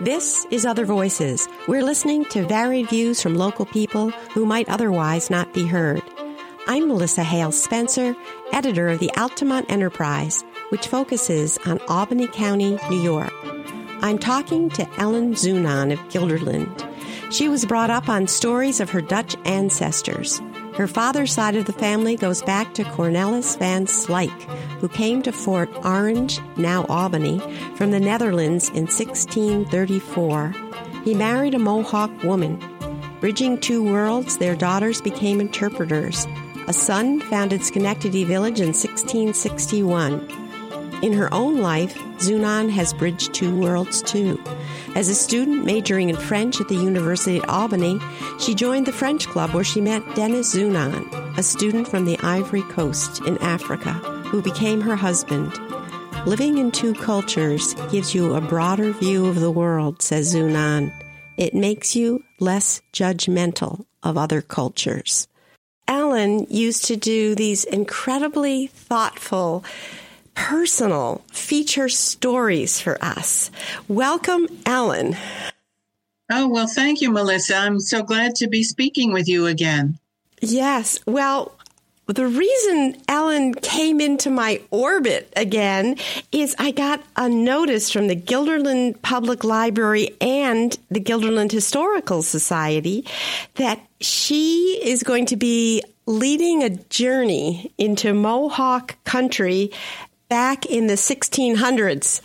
This is Other Voices. We're listening to varied views from local people who might otherwise not be heard. I'm Melissa Hale Spencer, editor of the Altamont Enterprise, which focuses on Albany County, New York. I'm talking to Ellen Zunon of Guilderland. She was brought up on stories of her Dutch ancestors. Her father's side of the family goes back to Cornelis van Slyke, who came to Fort Orange, now Albany, from the Netherlands in 1634. He married a Mohawk woman. Bridging two worlds, their daughters became interpreters. A son founded Schenectady Village in 1661. In her own life, Zunon has bridged two worlds too. As a student majoring in French at the University at Albany, she joined the French Club where she met Dennis Zunon, a student from the Ivory Coast in Africa, who became her husband. Living in two cultures gives you a broader view of the world, says Zunon. It makes you less judgmental of other cultures. Ellen used to do these incredibly thoughtful personal feature stories for us. Welcome, Ellen. Oh, well, thank you, Melissa. I'm so glad to be speaking with you again. Yes. Well, the reason Ellen came into my orbit again is I got a notice from the Guilderland Public Library and the Guilderland Historical Society that she is going to be leading a journey into Mohawk country back in the 1600s.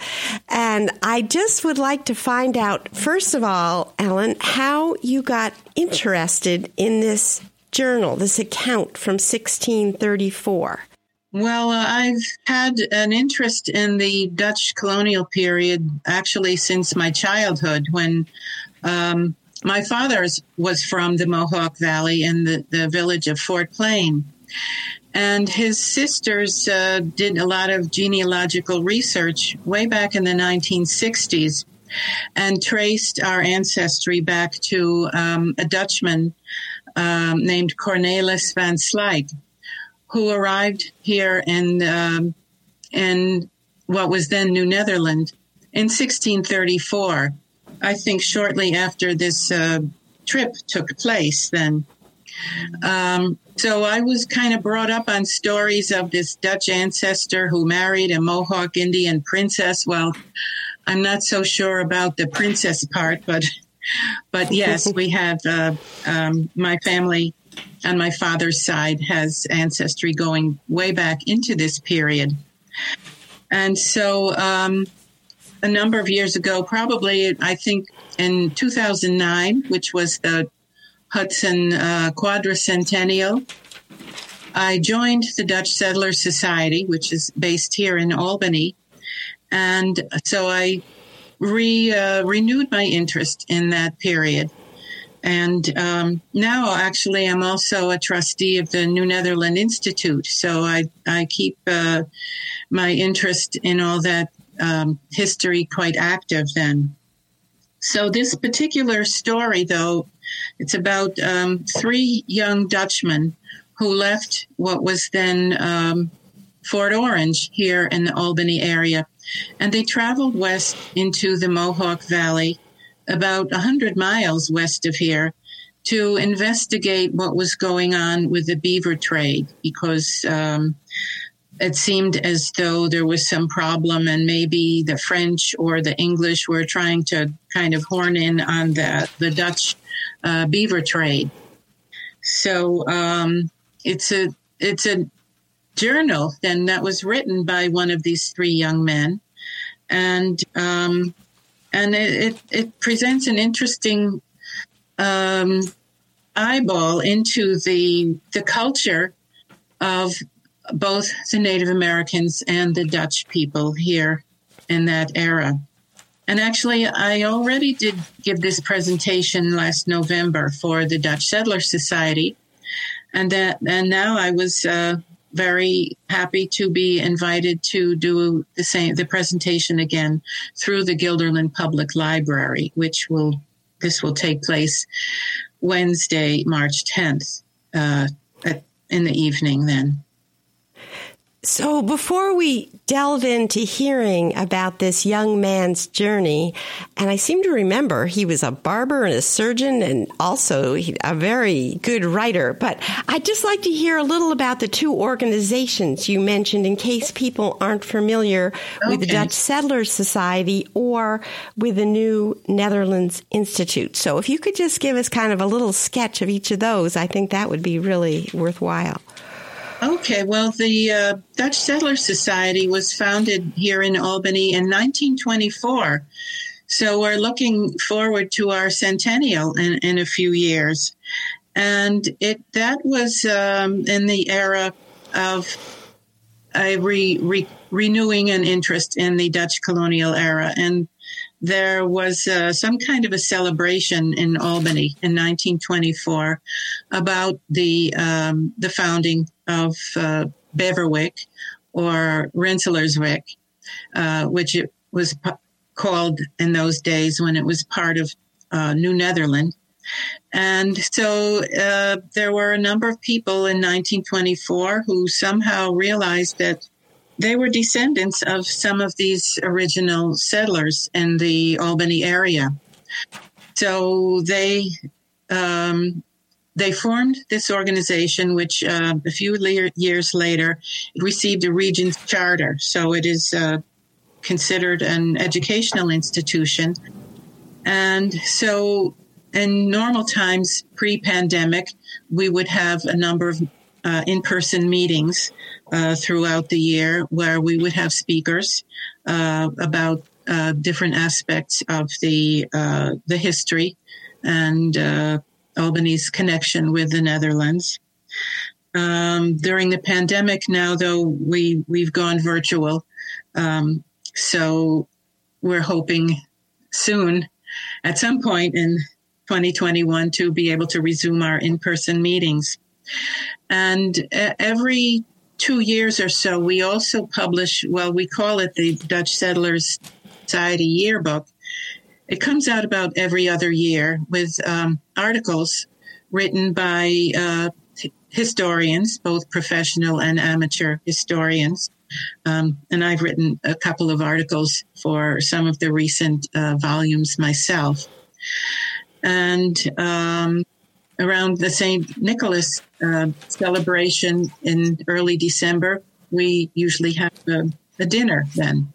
And I just would like to find out, first of all, Ellen, how you got interested in this journal, this account from 1634. Well, uh, I've had an interest in the Dutch colonial period actually since my childhood when um, my father was from the Mohawk Valley in the, the village of Fort Plain. And his sisters uh, did a lot of genealogical research way back in the 1960s and traced our ancestry back to um, a Dutchman um, named Cornelis van Slyke, who arrived here in, um, in what was then New Netherland in 1634. I think shortly after this uh, trip took place, then. Um, so I was kind of brought up on stories of this Dutch ancestor who married a Mohawk Indian princess. Well, I'm not so sure about the princess part, but but yes, we have uh, um, my family on my father's side has ancestry going way back into this period, and so um, a number of years ago, probably I think in 2009, which was the Hudson uh, Quadricentennial. I joined the Dutch Settler Society, which is based here in Albany. And so I re, uh, renewed my interest in that period. And um, now, actually, I'm also a trustee of the New Netherland Institute. So I, I keep uh, my interest in all that um, history quite active then. So, this particular story, though, it's about um, three young Dutchmen who left what was then um, Fort Orange here in the Albany area. And they traveled west into the Mohawk Valley, about 100 miles west of here, to investigate what was going on with the beaver trade because um, it seemed as though there was some problem and maybe the French or the English were trying to kind of horn in on the, the Dutch uh, beaver trade. So um, it's a it's a journal then that was written by one of these three young men, and um, and it, it, it presents an interesting um, eyeball into the the culture of both the Native Americans and the Dutch people here in that era. And actually, I already did give this presentation last November for the Dutch Settler Society, and that and now I was uh, very happy to be invited to do the same the presentation again through the Guilderland Public Library, which will this will take place Wednesday, March 10th, uh, in the evening. Then So before we delve into hearing about this young man's journey, and I seem to remember he was a barber and a surgeon and also a very good writer, but I'd just like to hear a little about the two organizations you mentioned in case people aren't familiar okay. with the Dutch Settlers Society or with the New Netherlands Institute. So if you could just give us kind of a little sketch of each of those, I think that would be really worthwhile. Okay, well, the uh, Dutch Settler Society was founded here in Albany in 1924. So we're looking forward to our centennial in, in a few years. And it that was um, in the era of a re, re, renewing an interest in the Dutch colonial era. And there was uh, some kind of a celebration in Albany in 1924 about the um, the founding of uh, Beverwyck or Rensselaerswyck, uh, which it was p- called in those days when it was part of uh, New Netherland. And so uh, there were a number of people in 1924 who somehow realized that they were descendants of some of these original settlers in the Albany area. So they um, they formed this organization, which uh, a few le- years later received a Regents charter. So it is uh, considered an educational institution. And so, in normal times, pre pandemic, we would have a number of uh, in person meetings uh, throughout the year where we would have speakers uh, about uh, different aspects of the uh, the history and uh, Albany's connection with the Netherlands. Um, during the pandemic, now though we we've gone virtual, um, so we're hoping soon, at some point in 2021, to be able to resume our in person meetings. And every two years or so, we also publish, well, we call it the Dutch Settlers Society Yearbook. It comes out about every other year with um, articles written by uh, historians, both professional and amateur historians. Um, and I've written a couple of articles for some of the recent uh, volumes myself. And um, around the St. Nicholas uh, celebration in early December, we usually have a, a dinner then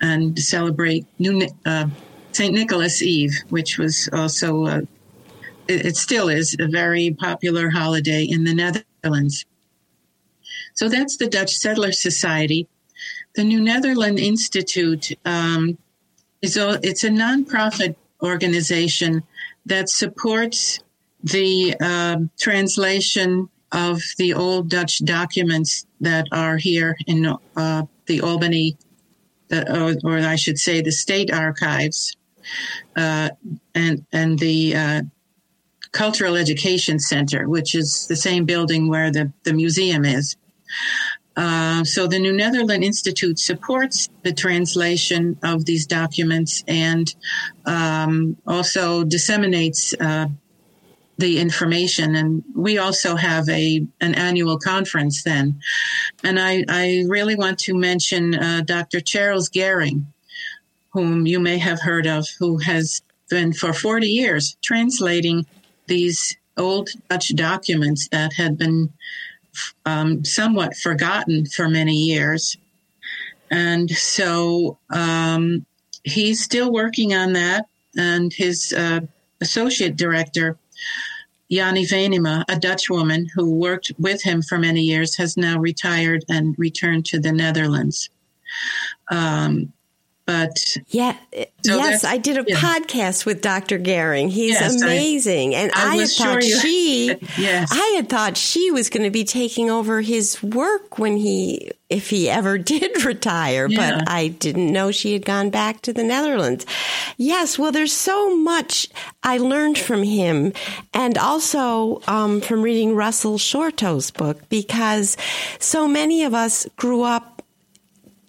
and celebrate New, uh, St. Nicholas Eve, which was also, uh, it, it, still is a very popular holiday in the Netherlands. So that's the Dutch Settler Society. The New Netherland Institute um, is a, it's a nonprofit organization that supports the uh, translation of the old Dutch documents that are here in uh, the Albany, uh, or, or, I should say, the state archives, uh, and and the uh, Cultural Education Center, which is the same building where the, the museum is. Uh, so the New Netherland Institute supports the translation of these documents and um, also disseminates uh, the information. And we also have a an annual conference then. And I, I really want to mention uh, Dr. Charles Gehring, whom you may have heard of, who has been for 40 years translating these old Dutch documents that had been um, somewhat forgotten for many years. And so um, he's still working on that. And his uh, associate director, Janny Venema, a Dutch woman who worked with him for many years, has now retired and returned to the Netherlands. Um, but yeah, so yes, I did a yeah. podcast with Dr. Gehring. He's yes, amazing, I, and I, I had thought sure she, yes. I had thought she was going to be taking over his work when he, if he ever did retire. Yeah. But I didn't know she had gone back to the Netherlands. Yes, well, there's so much I learned from him, and also um, from reading Russell Shorto's book because so many of us grew up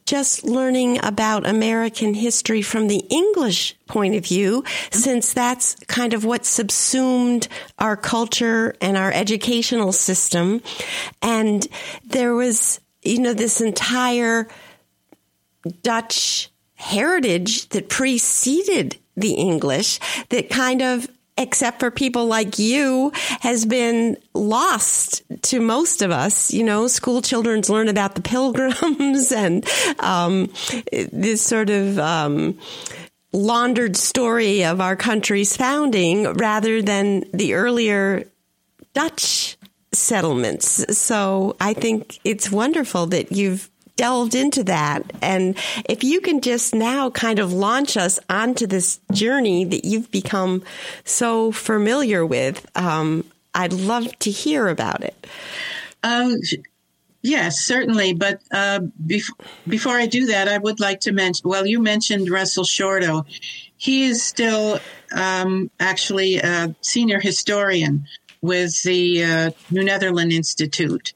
just learning about American history from the English point of view, since that's kind of what subsumed our culture and our educational system. And there was you know, this entire Dutch heritage that preceded the English that kind of except for people like you, has been lost to most of us. You know, school children learn about the pilgrims and um, this sort of um, laundered story of our country's founding rather than the earlier Dutch settlements. So I think it's wonderful that you've delved into that. And if you can just now kind of launch us onto this journey that you've become so familiar with, um, I'd love to hear about it. Um, yes, certainly. But uh, bef- before I do that, I would like to mention well, you mentioned Russell Shorto. He is still um, actually a senior historian with the uh, New Netherland Institute.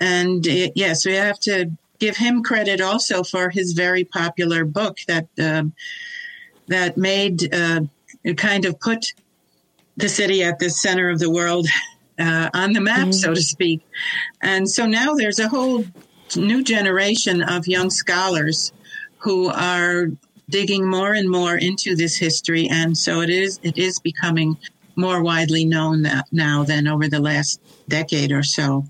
And uh, yes, we have to give him credit also for his very popular book that uh, that made uh, kind of put the city at the center of the world uh, on the map, mm-hmm. so to speak. And so now there's a whole new generation of young scholars who are digging more and more into this history, and so it is it is becoming more widely known now than over the last decade or so.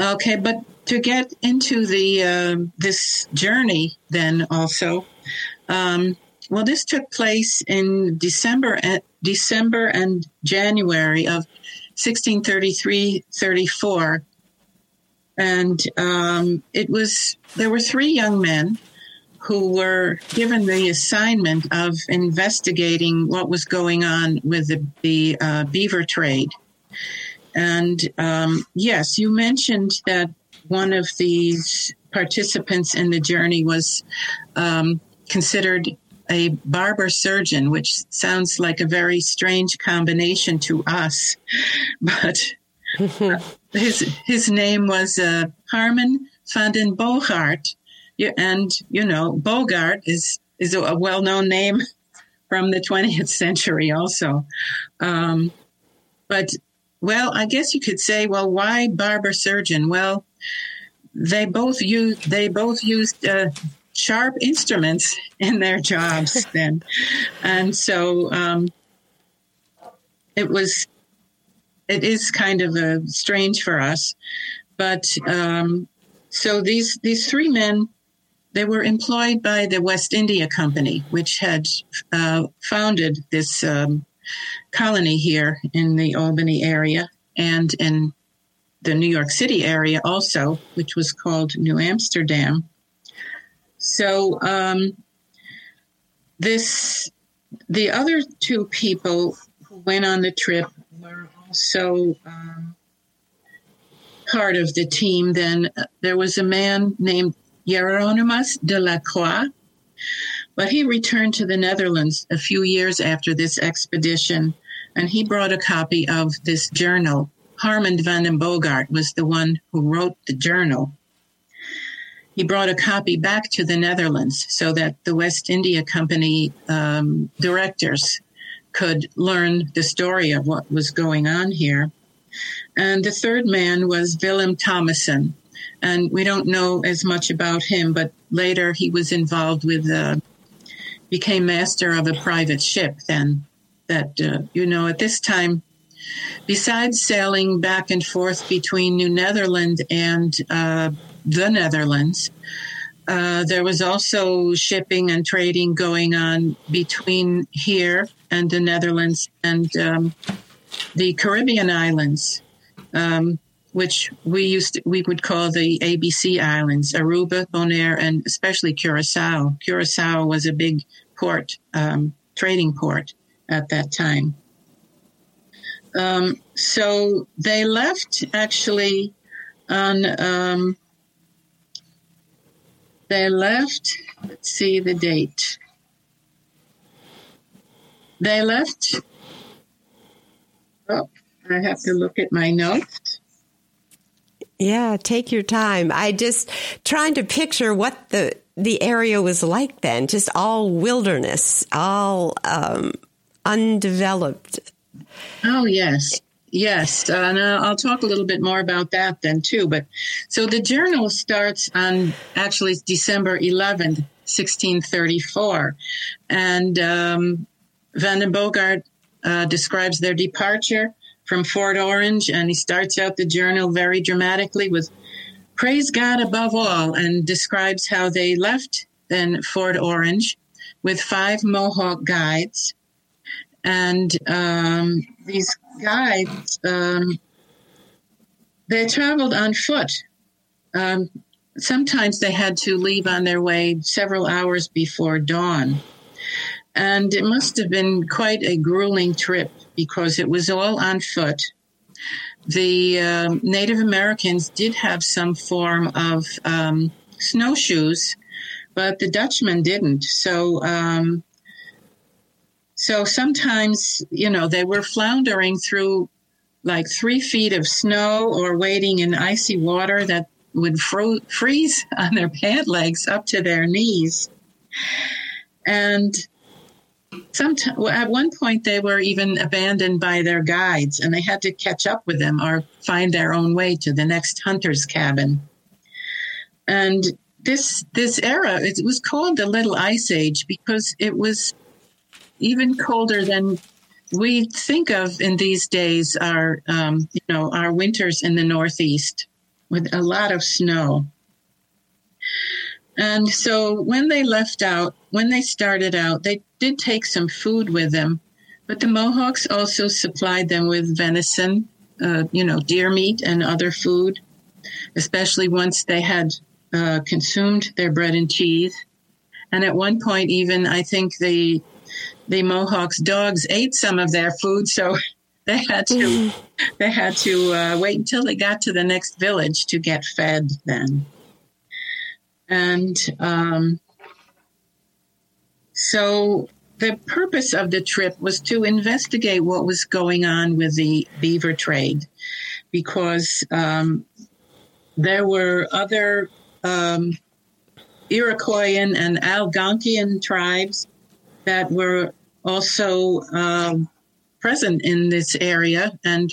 Okay, but to get into the uh, this journey, then also, um, well, this took place in December, December and January of 1633-34, and um, it was there were three young men who were given the assignment of investigating what was going on with the, the uh, beaver trade. And um, yes, you mentioned that one of these participants in the journey was um, considered a barber surgeon, which sounds like a very strange combination to us, but his his name was uh, Harmen van den Bogaert, and you know Bogart is is a well known name from the 20th century also, um, but well, I guess you could say, well, why barber surgeon? Well, they both used they both used uh, sharp instruments in their jobs then, and so um, it was it is kind of a uh, strange for us, but um, so these these three men they were employed by the West India Company, which had uh, founded this um, colony here in the Albany area and in the New York City area also, which was called New Amsterdam. So um, this the other two people who went on the trip were also um, part of the team. Then there was a man named Hieronymus de la Croix, but he returned to the Netherlands a few years after this expedition, and he brought a copy of this journal. Harmen van den Bogaert was the one who wrote the journal. He brought a copy back to the Netherlands so that the West India Company um, directors could learn the story of what was going on here. And the third man was Willem Tomassen. And we don't know as much about him, but later he was involved with uh, became master of a private ship then that uh, you know at this time besides sailing back and forth between new Netherland and uh, the netherlands uh, there was also shipping and trading going on between here and the netherlands and um, the caribbean islands um, which we used to, we would call the ABC islands, Aruba, Bonaire, and especially Curacao. Curacao was a big port, um, trading port at that time. Um, so they left actually on, um, they left, let's see the date. They left, oh, I have to look at my notes. Yeah, take your time. I just trying to picture what the the area was like then, just all wilderness, all um, undeveloped. Oh yes, Yes, uh, and I'll talk a little bit more about that then too. But so the journal starts on actually December 11th, 1634, and um, Van den Bogaert uh, describes their departure from Fort Orange, and he starts out the journal very dramatically with "Praise God above all," and describes how they left then Fort Orange with five Mohawk guides, and um, these guides um, they traveled on foot. Um, sometimes they had to leave on their way several hours before dawn. And it must have been quite a grueling trip because it was all on foot. The uh, Native Americans did have some form of um, snowshoes, but the Dutchmen didn't. So, um, so sometimes, you know, they were floundering through like three feet of snow or wading in icy water that would fro- freeze on their pant legs up to their knees. And Sometimes, at one point, they were even abandoned by their guides, and they had to catch up with them or find their own way to the next hunter's cabin. And this this era, it was called the Little Ice Age because it was even colder than we think of in these days. Our um, you know our winters in the Northeast with a lot of snow. And so when they left out, when they started out, they did take some food with them, but the Mohawks also supplied them with venison, uh, you know, deer meat and other food, especially once they had uh, consumed their bread and cheese. And at one point, even I think the the Mohawks' dogs ate some of their food, so they had to mm. they had to uh, wait until they got to the next village to get fed. Then. And um, so the purpose of the trip was to investigate what was going on with the beaver trade because um, there were other um, Iroquoian and Algonquian tribes that were also um, present in this area and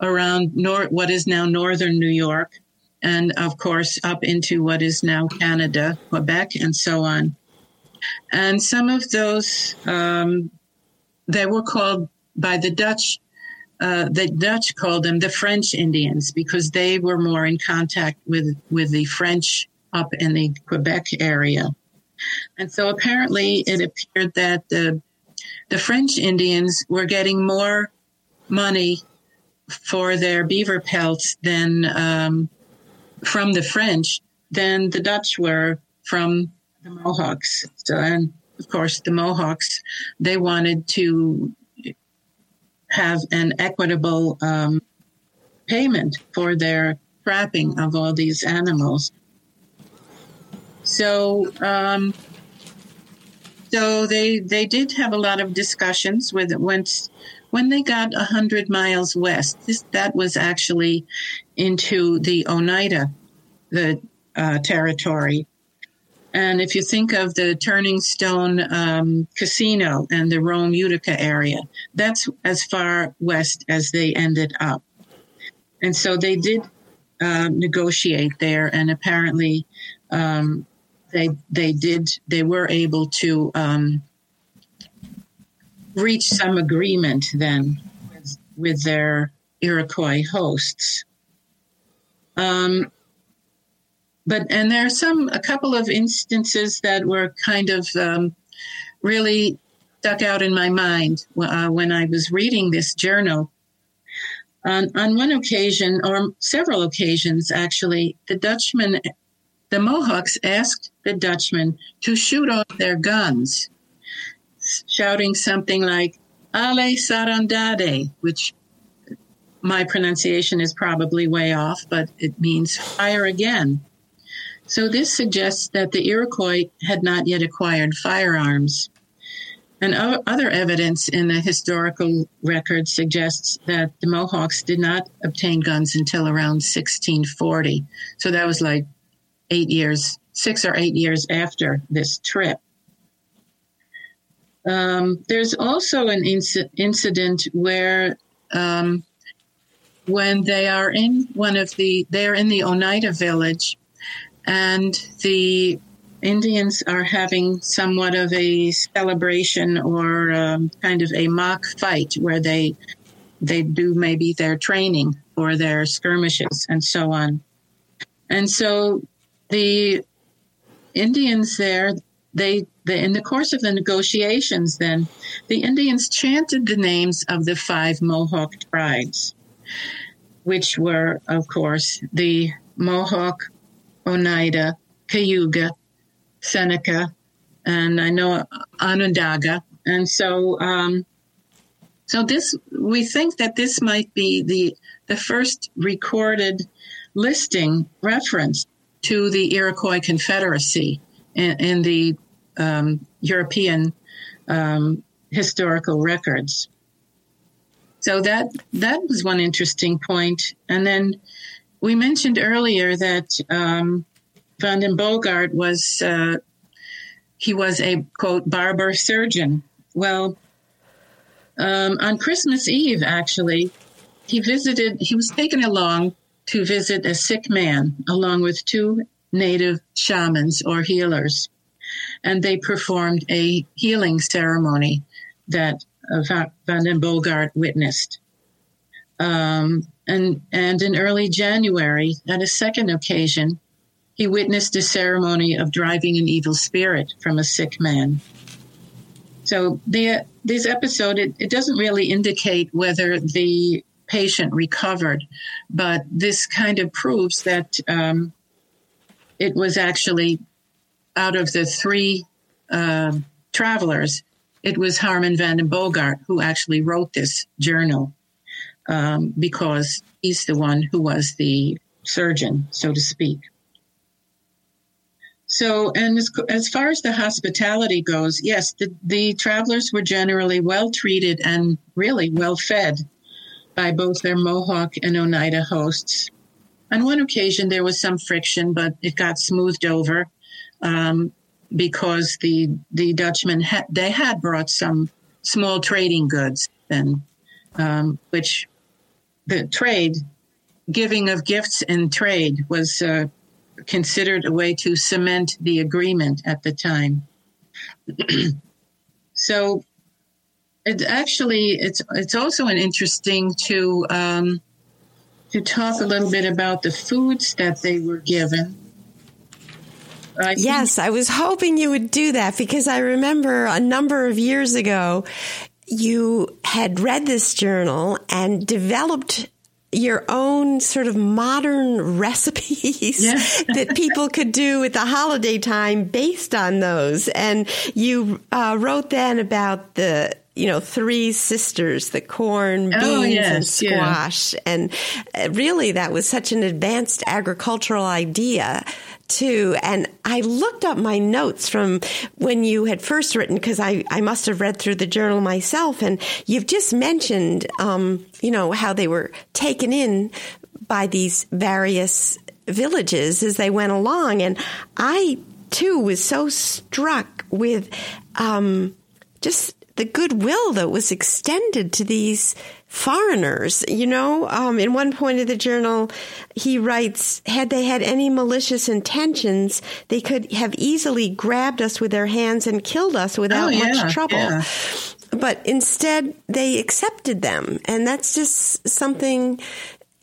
around nor- what is now northern New York and of course up into what is now Canada, Quebec, and so on. And some of those, um, they were called by the Dutch, uh, the Dutch called them the French Indians because they were more in contact with, with the French up in the Quebec area. And so apparently it appeared that the, the French Indians were getting more money for their beaver pelts than um, from the French than the Dutch were from the Mohawks. So, and of course, the Mohawks, they wanted to have an equitable um, payment for their trapping of all these animals. So, um, so they they did have a lot of discussions with it once when they got hundred miles west. This, that was actually into the Oneida, the uh, territory. And if you think of the Turning Stone um, Casino and the Rome Utica area, that's as far west as they ended up. And so they did uh, negotiate there, and apparently um, they they did they were able to um, reach some agreement then with, with their Iroquois hosts. Um, but and there are some a couple of instances that were kind of um, really stuck out in my mind uh, when I was reading this journal. On, on one occasion, or several occasions actually, the Dutchman, the Mohawks asked the Dutchmen to shoot off their guns, shouting something like "Ale Sarandade," which my pronunciation is probably way off, but it means fire again. So this suggests that the Iroquois had not yet acquired firearms. And other evidence in the historical record suggests that the Mohawks did not obtain guns until around 1640. So that was like eight years, six or eight years after this trip. Um, there's also an inc- incident where um, when they are in one of the, they're in the Oneida village and the Indians are having somewhat of a celebration or um, kind of a mock fight where they they do maybe their training or their skirmishes and so on. And so the Indians there, they, in the course of the negotiations, then the Indians chanted the names of the five Mohawk tribes, which were, of course, the Mohawk, Oneida, Cayuga, Seneca, and I know Onondaga. And so, um, so this, we think that this might be the, the first recorded listing reference to the Iroquois Confederacy in, in the um, European um, historical records. So that that was one interesting point. And then we mentioned earlier that um, Van den Bogaert was uh, he was a quote barber surgeon. Well, um, on Christmas Eve, actually, he visited. He was taken along to visit a sick man, along with two native shamans or healers, and they performed a healing ceremony that uh, Van den Bogaert witnessed. Um, and and in early January, at a second occasion, he witnessed a ceremony of driving an evil spirit from a sick man. So the, this episode, it, it doesn't really indicate whether the patient recovered, but this kind of proves that um, it was actually out of the three uh, travelers, it was Harmen van den Bogaert who actually wrote this journal um, because he's the one who was the surgeon, so to speak. So, and as, as far as the hospitality goes, yes, the, the travelers were generally well treated and really well fed by both their Mohawk and Oneida hosts. On one occasion, there was some friction, but it got smoothed over um, because the the Dutchmen ha- they had brought some small trading goods, and um, which the trade giving of gifts in trade was uh, considered a way to cement the agreement at the time. so it actually it's it's also an interesting to um, to talk a little bit about the foods that they were given. I yes, I was hoping you would do that because I remember a number of years ago you had read this journal and developed your own sort of modern recipes that people could do at the holiday time based on those. And you uh, wrote then about the you know, three sisters, the corn, oh, beans, oh, yes, and squash. Yeah. And really, that was such an advanced agricultural idea too. And I looked up my notes from when you had first written because I, I must have read through the journal myself. And you've just mentioned, um, you know, how they were taken in by these various villages as they went along. And I too was so struck with, um, just the goodwill that was extended to these foreigners. You know, um, in one point of the journal, he writes, had they had any malicious intentions, they could have easily grabbed us with their hands and killed us without oh, yeah, much trouble. Yeah. But instead, they accepted them. And that's just something,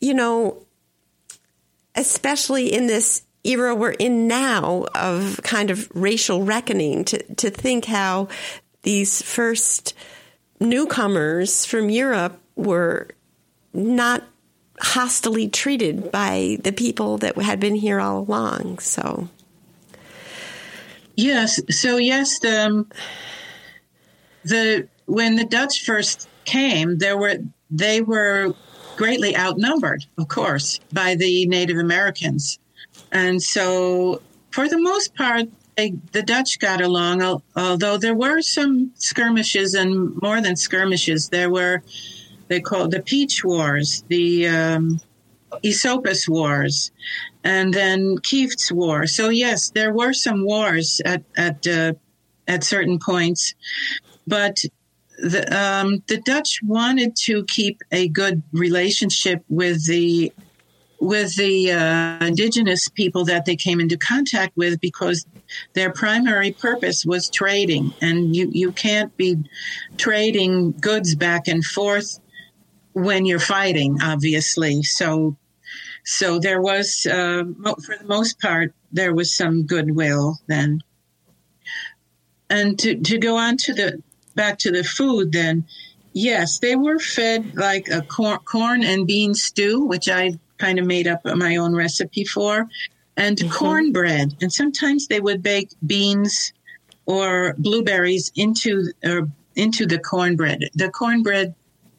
you know, especially in this era we're in now of kind of racial reckoning to, to think how these first newcomers from Europe were not hostily treated by the people that had been here all along. So, yes, so yes, the um, the when the Dutch first came, there were they were greatly outnumbered, of course, by the Native Americans, and so for the most part, they, the Dutch got along, although there were some skirmishes and more than skirmishes. There were, they called the Peach Wars, the um, Esopus Wars, and then Kieft's War. So yes, there were some wars at at uh, at certain points, but the, um, the Dutch wanted to keep a good relationship with the with the uh, indigenous people that they came into contact with because their primary purpose was trading, and you you can't be trading goods back and forth when you're fighting, obviously. So so there was, uh, for the most part, there was some goodwill then. And to, to go on to the back to the food, then yes, they were fed like a corn, corn and bean stew, which I kind of made up my own recipe for, and mm-hmm. cornbread. And sometimes they would bake beans or blueberries into or into the cornbread. The cornbread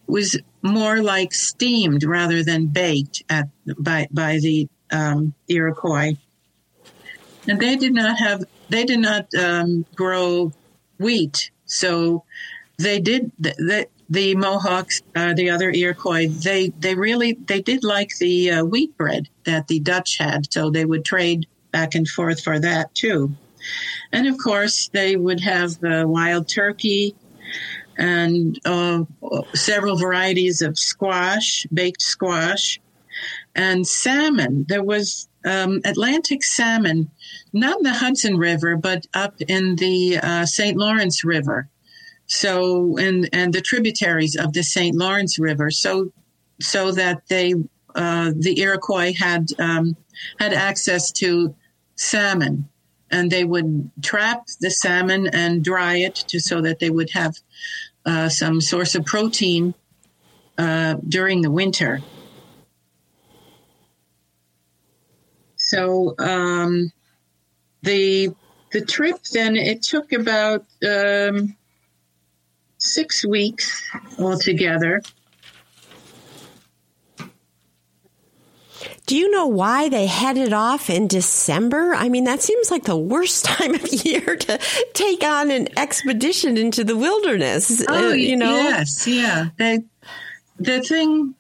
was more like steamed rather than baked at by by the um, Iroquois. And they did not have they did not um, grow wheat, so they did the, the Mohawks, uh, the other Iroquois. They they really they did like the uh, wheat bread that the Dutch had, so they would trade back and forth for that too. And of course, they would have uh, wild turkey and uh, several varieties of squash, baked squash, and salmon. There was um, Atlantic salmon, not in the Hudson River, but up in the uh, St. Lawrence River. So, and and the tributaries of the St. Lawrence River. So, so that they uh, the Iroquois had um, had access to salmon, and they would trap the salmon and dry it to so that they would have uh, some source of protein uh, during the winter. So um, the the trip then it took about um, six weeks altogether. Do you know why they headed off in December? I mean, that seems like the worst time of year to take on an expedition into the wilderness. Uh, oh, uh, you know? Yes, yeah. They, the thing,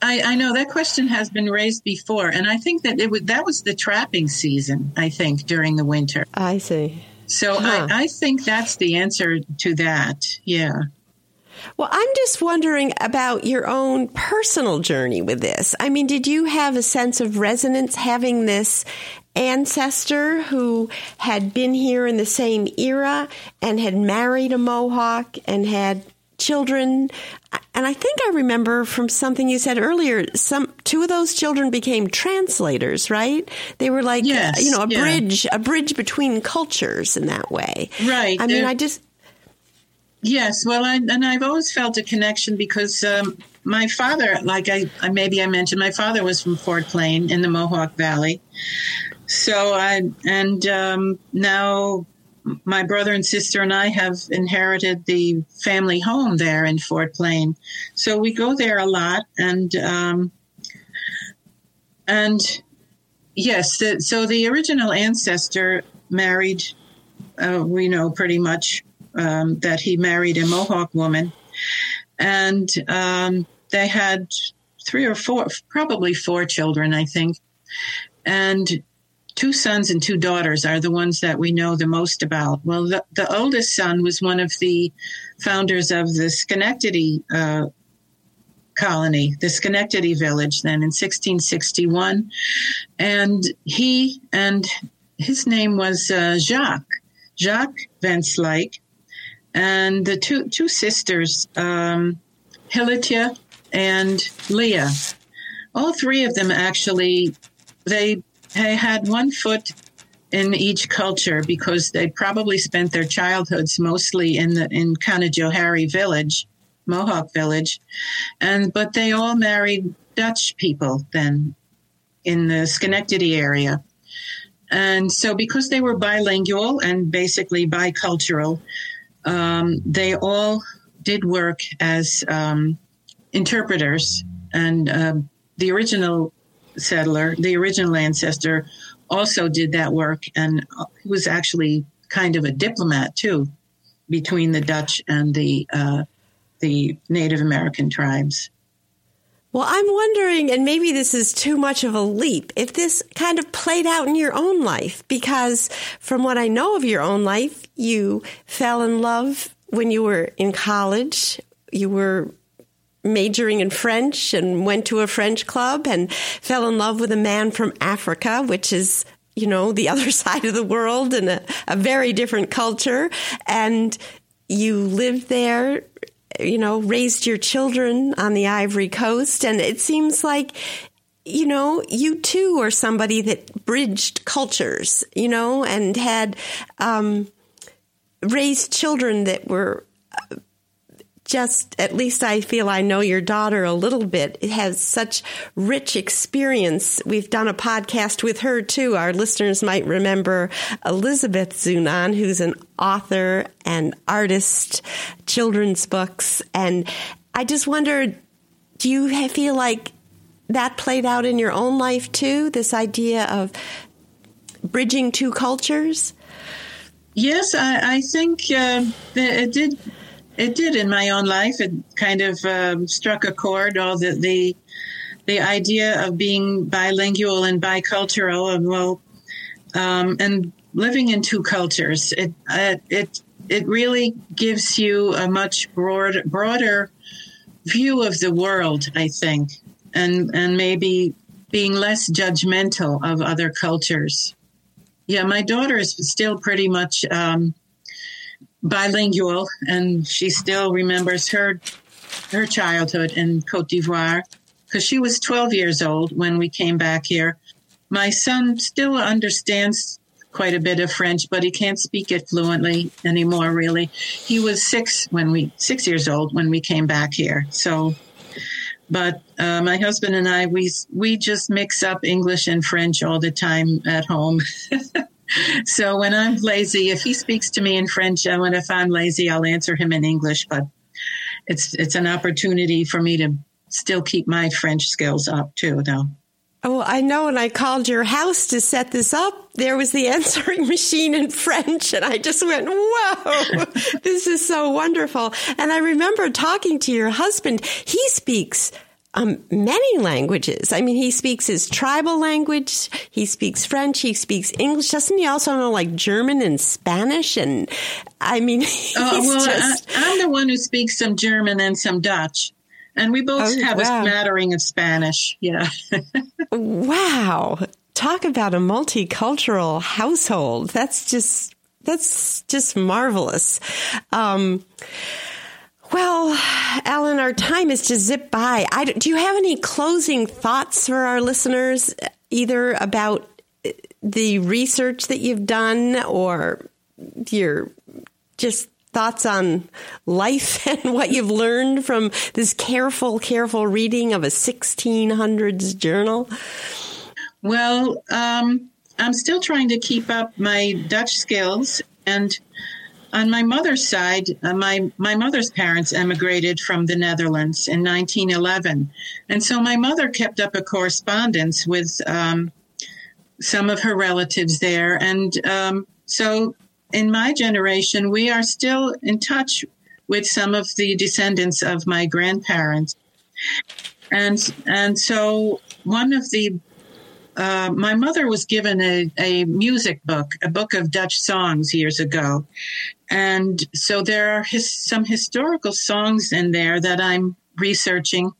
I, I know that question has been raised before, and I think that it was, that was the trapping season, I think, during the winter. I see. So huh. I, I think that's the answer to that. Yeah. Well, I'm just wondering about your own personal journey with this. I mean, did you have a sense of resonance having this ancestor who had been here in the same era and had married a Mohawk and had children? And I think I remember from something you said earlier, some two of those children became translators, right? They were like, yes, you know, a yeah. bridge, a bridge between cultures in that way. Right. I mean, I just Yes, well, I, and I've always felt a connection because um, my father, like I, maybe I mentioned, my father was from Fort Plain in the Mohawk Valley. So I, and um, now my brother and sister and I have inherited the family home there in Fort Plain. So we go there a lot, and um, and yes, the, so the original ancestor married, uh, we know pretty much um, that he married a Mohawk woman, and um, they had three or four, probably four children, I think, and two sons and two daughters are the ones that we know the most about. Well, the, the oldest son was one of the founders of the Schenectady uh, colony, the Schenectady village, then in 1661. And he and his name was uh, Jacques, Jacques Van Slyke and the two two sisters, um, Hilletie and Leah. All three of them actually they they had one foot in each culture because they probably spent their childhoods mostly in the in Canajoharie village, Mohawk village, and but they all married Dutch people then in the Schenectady area. And so, because they were bilingual and basically bicultural, um, they all did work as um, interpreters, and uh, the original settler, the original ancestor, also did that work, and he was actually kind of a diplomat too between the Dutch and the uh, the Native American tribes. Well, I'm wondering, and maybe this is too much of a leap, if this kind of played out in your own life, because from what I know of your own life, you fell in love when you were in college, you were majoring in French and went to a French club and fell in love with a man from Africa, which is, you know, the other side of the world and a, a very different culture. And you lived there, you know, raised your children on the Ivory Coast. And it seems like you know, you too are somebody that bridged cultures, you know, and had um, raised children that were just, at least I feel I know your daughter a little bit. It has such rich experience. We've done a podcast with her too. Our listeners might remember Elizabeth Zunon, who's an author and artist, children's books. And I just wonder, do you feel like that played out in your own life too? This idea of bridging two cultures? Yes, I, I think uh, it did. It did in my own life. It kind of um, struck a chord. All the, the the idea of being bilingual and bicultural, and well, um, and living in two cultures. It uh, it it really gives you a much broad, broader view of the world. I think and and maybe being less judgmental of other cultures. Yeah, my daughter is still pretty much um, bilingual, and she still remembers her her childhood in Cote d'Ivoire because she was 12 years old when we came back here. My son still understands quite a bit of French, but he can't speak it fluently anymore. Really, he was six when we six years old when we came back here, so but uh, my husband and I, we we just mix up English and French all the time at home. so when I'm lazy, if he speaks to me in French, and when if I'm lazy, I'll answer him in English. But it's it's an opportunity for me to still keep my French skills up too, though. Oh, I know. When I called your house to set this up, there was the answering machine in French. And I just went, whoa, this is so wonderful. And I remember talking to your husband. He speaks um, many languages. I mean, he speaks his tribal language. He speaks French. He speaks English. Doesn't he also know like German and Spanish? And I mean, oh, well, just... I, I'm the one who speaks some German and some Dutch. And we both oh, have wow. a smattering of Spanish. Yeah. wow. Talk about a multicultural household. That's just, that's just marvelous. Um, well, Ellen, our time is to zip by. I, do you have any closing thoughts for our listeners, either about the research that you've done or your just thoughts on life and what you've learned from this careful, careful reading of a 1600s journal? Well, um, I'm still trying to keep up my Dutch skills. And on my mother's side, uh, my, my mother's parents emigrated from the Netherlands in 1911. And so my mother kept up a correspondence with um, some of her relatives there. And um, so in my generation, we are still in touch with some of the descendants of my grandparents. And, and so one of the uh, my mother was given a, a music book, a book of Dutch songs years ago. And so there are his, some historical songs in there that I'm researching.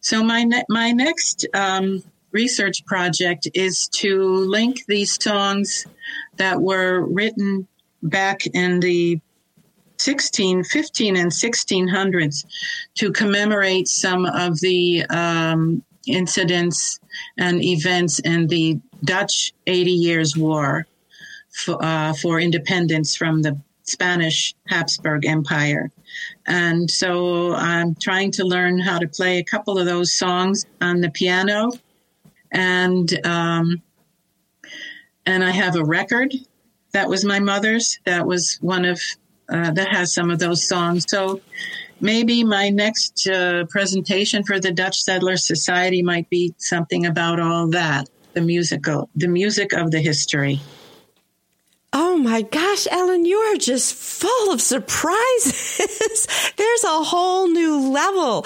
So my, ne- my next um, research project is to link these songs that were written back in the 16, 15, and 1600s to commemorate some of the um, incidents and events in the Dutch 80 Years' War for, uh, for independence from the Spanish Habsburg Empire. And so I'm trying to learn how to play a couple of those songs on the piano. And um, and I have a record that was my mother's. That was one of uh, that has some of those songs. So maybe my next uh, presentation for the Dutch Settler Society might be something about all that the musical, the music of the history. Oh my gosh, Ellen, you are just full of surprises. There's a whole new level.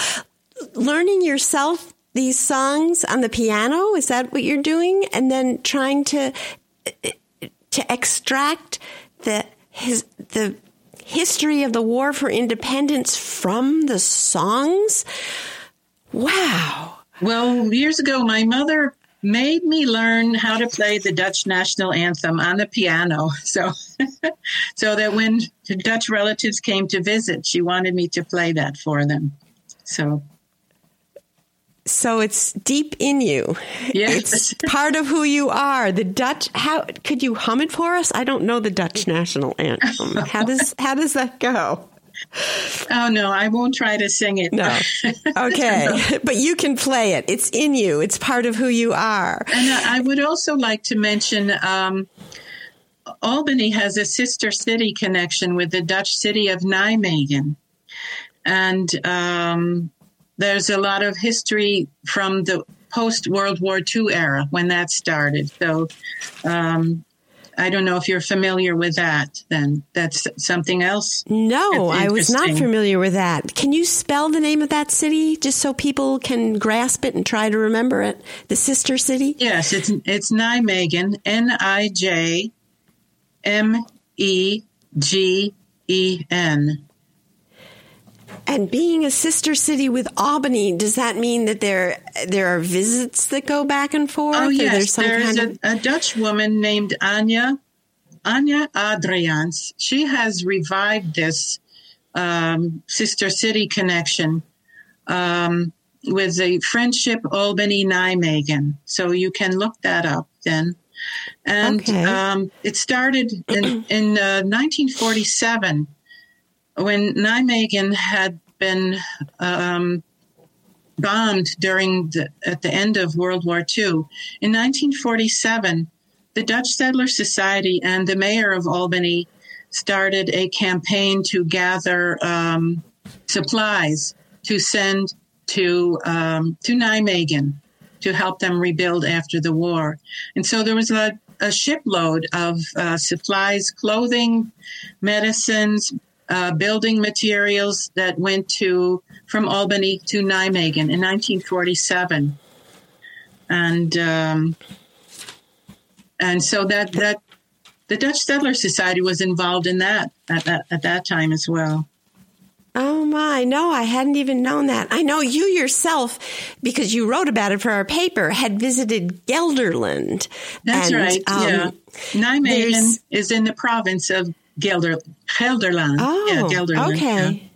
Learning yourself these songs on the piano, is that what you're doing? And then trying to to extract the his the history of the war for independence from the songs. Wow. Well, years ago, my mother made me learn how to play the Dutch national anthem on the piano. So, so that when Dutch relatives came to visit, she wanted me to play that for them. So, so it's deep in you. Yes. It's part of who you are. The Dutch how could you hum it for us? I don't know the Dutch national anthem. How does how does that go? Oh no, I won't try to sing it. No. Okay. but you can play it. It's in you. It's part of who you are. And I would also like to mention um, Albany has a sister city connection with the Dutch city of Nijmegen. And um, there's a lot of history from the post World War II era when that started. So um, I don't know if you're familiar with that. Then that's something else. No, I was not familiar with that. Can you spell the name of that city just so people can grasp it and try to remember it? The sister city. Yes, it's it's Nijmegen. N I J M E G E N. And being a sister city with Albany, does that mean that there there are visits that go back and forth? Oh yes, there's, there's a, of... a, Dutch woman named Anya Anya Adriaans. She has revived this um, sister city connection um, with the Friendship Albany Nijmegen. So you can look that up then. And okay. um, it started in, in uh, 1947 when Nijmegen had been um, bombed during the, at the end of World War II. In 1947, the Dutch Settler Society and the mayor of Albany started a campaign to gather um, supplies to send to um, to Nijmegen to help them rebuild after the war. And so there was a, a shipload of uh, supplies, clothing, medicines, uh, building materials that went to from Albany to Nijmegen in 1947, and um, and so that that the Dutch Settler Society was involved in that at, at, at that time as well. Oh my, no, I hadn't even known that. I know you yourself, because you wrote about it for our paper, had visited Gelderland. That's and, right, um, yeah. Nijmegen is in the province of Gelder, Gelderland. Oh, yeah, Gelderland. Okay. Yeah.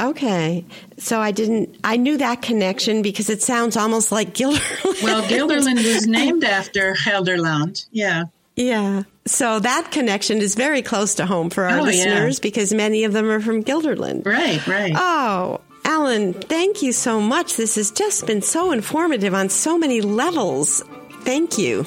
Okay. So I didn't, I knew that connection because it sounds almost like Guilderland. Well, Guilderland was named after Gelderland. Yeah. Yeah. So that connection is very close to home for our oh, listeners yeah. because many of them are from Guilderland. Right, right. Oh, Ellen, thank you so much. This has just been so informative on so many levels. Thank you.